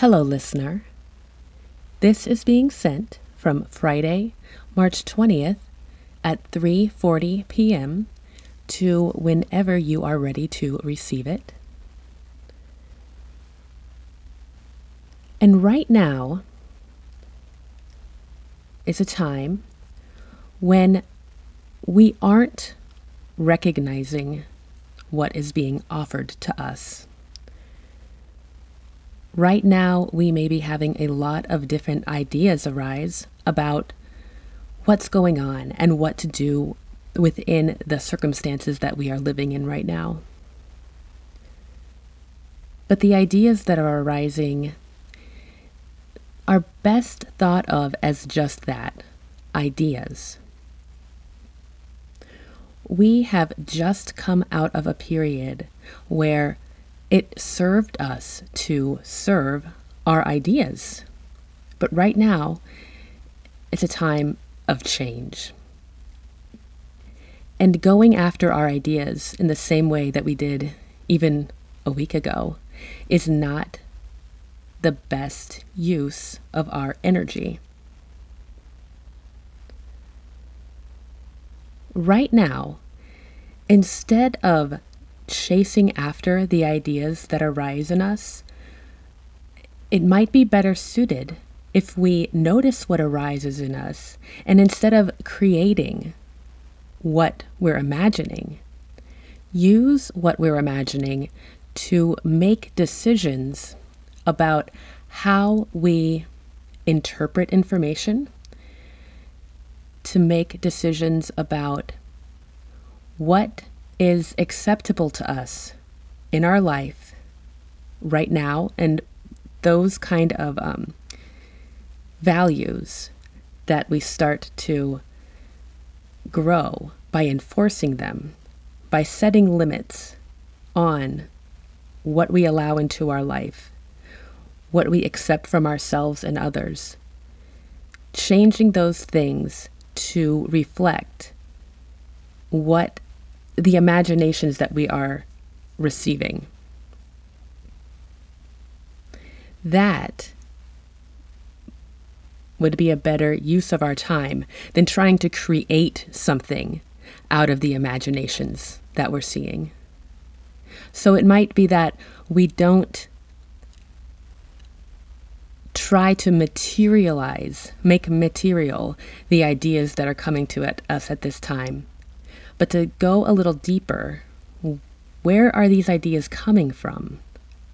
Hello, listener. This is being sent from Friday, March 20th at 3:40 p.m. to whenever you are ready to receive it. And right now is a time when we aren't recognizing what is being offered to us. Right now, we may be having a lot of different ideas arise about what's going on and what to do within the circumstances that we are living in right now. But the ideas that are arising are best thought of as just that ideas. We have just come out of a period where it served us to serve our ideas. But right now, it's a time of change. And going after our ideas in the same way that we did even a week ago is not the best use of our energy. Right now, instead of chasing after the ideas that arise in us, it might be better suited if we notice what arises in us and instead of creating what we're imagining, use what we're imagining to make decisions about how we interpret information, to make decisions about what is acceptable to us in our life right now and those kind of um, values that we start to grow by enforcing them, by setting limits on what we allow into our life, what we accept from ourselves and others, changing those things to reflect what the imaginations that we are receiving. That would be a better use of our time than trying to create something out of the imaginations that we're seeing. So it might be that we don't try to materialize, make material the ideas that are coming to us at this time, but to go a little deeper, where are these ideas coming from?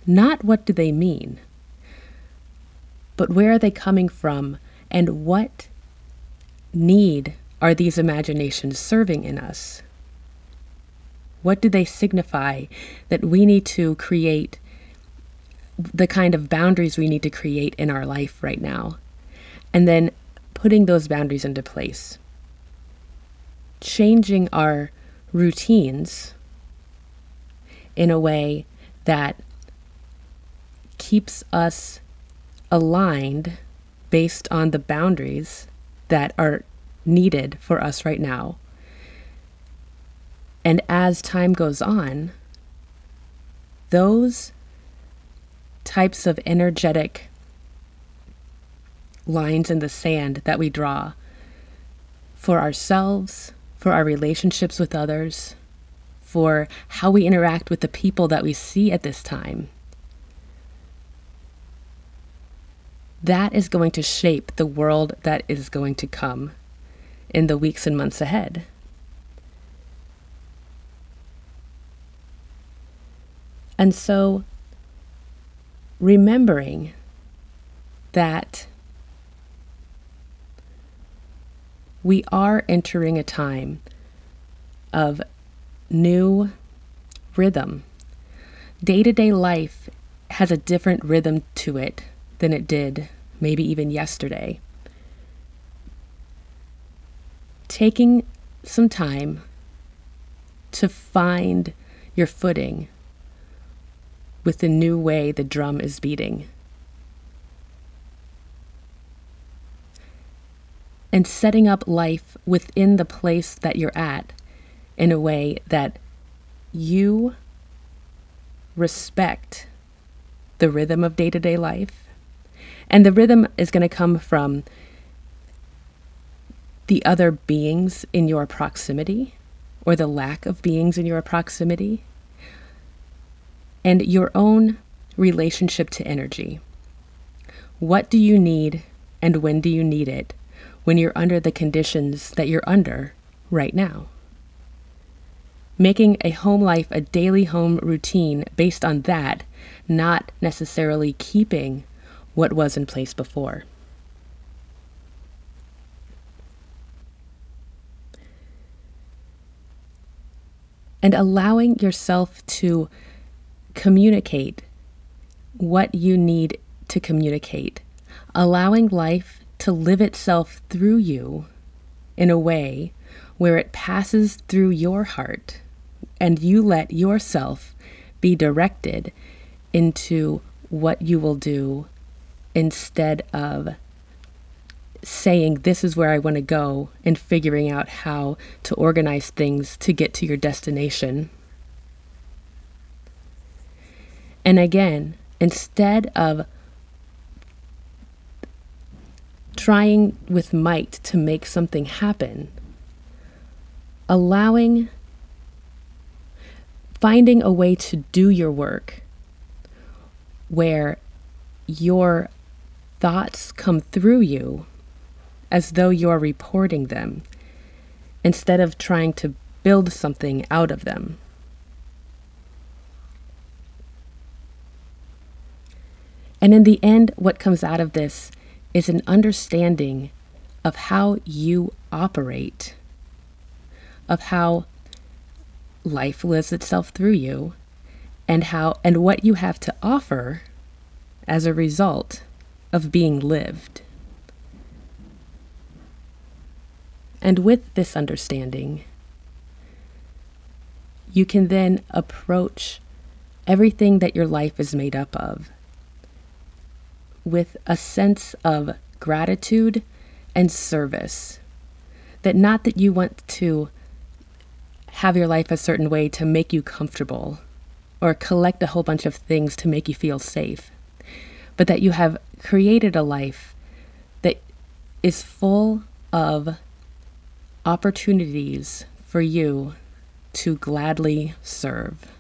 Not what do they mean, but where are they coming from and what need are these imaginations serving in us? What do they signify that we need to create the kind of boundaries we need to create in our life right now? And then putting those boundaries into place changing our routines in a way that keeps us aligned based on the boundaries that are needed for us right now. And as time goes on, those types of energetic lines in the sand that we draw for ourselves, for our relationships with others, for how we interact with the people that we see at this time. That is going to shape the world that is going to come in the weeks and months ahead. And so, remembering that we are entering a time of new rhythm. Day to day life has a different rhythm to it than it did maybe even yesterday. Taking some time to find your footing with the new way the drum is beating. And setting up life within the place that you're at in a way that you respect the rhythm of day to day life And the rhythm is going to come from the other beings in your proximity or the lack of beings in your proximity and your own relationship to energy. What do you need and when do you need it when you're under the conditions that you're under right now? Making a home life a daily home routine based on that, not necessarily keeping what was in place before. And allowing yourself to communicate what you need to communicate, allowing life to live itself through you in a way where it passes through your heart and you let yourself be directed into what you will do instead of saying, This is where I want to go, and figuring out how to organize things to get to your destination. And again, instead of trying with might to make something happen, allowing, finding a way to do your work where your thoughts come through you as though you're reporting them instead of trying to build something out of them. And in the end, what comes out of this is an understanding of how you operate, of how life lives itself through you, and how and what you have to offer as a result of being lived. And with this understanding, you can then approach everything that your life is made up of with a sense of gratitude and service. That not that you want to have your life a certain way to make you comfortable or collect a whole bunch of things to make you feel safe, but that you have created a life that is full of opportunities for you to gladly serve.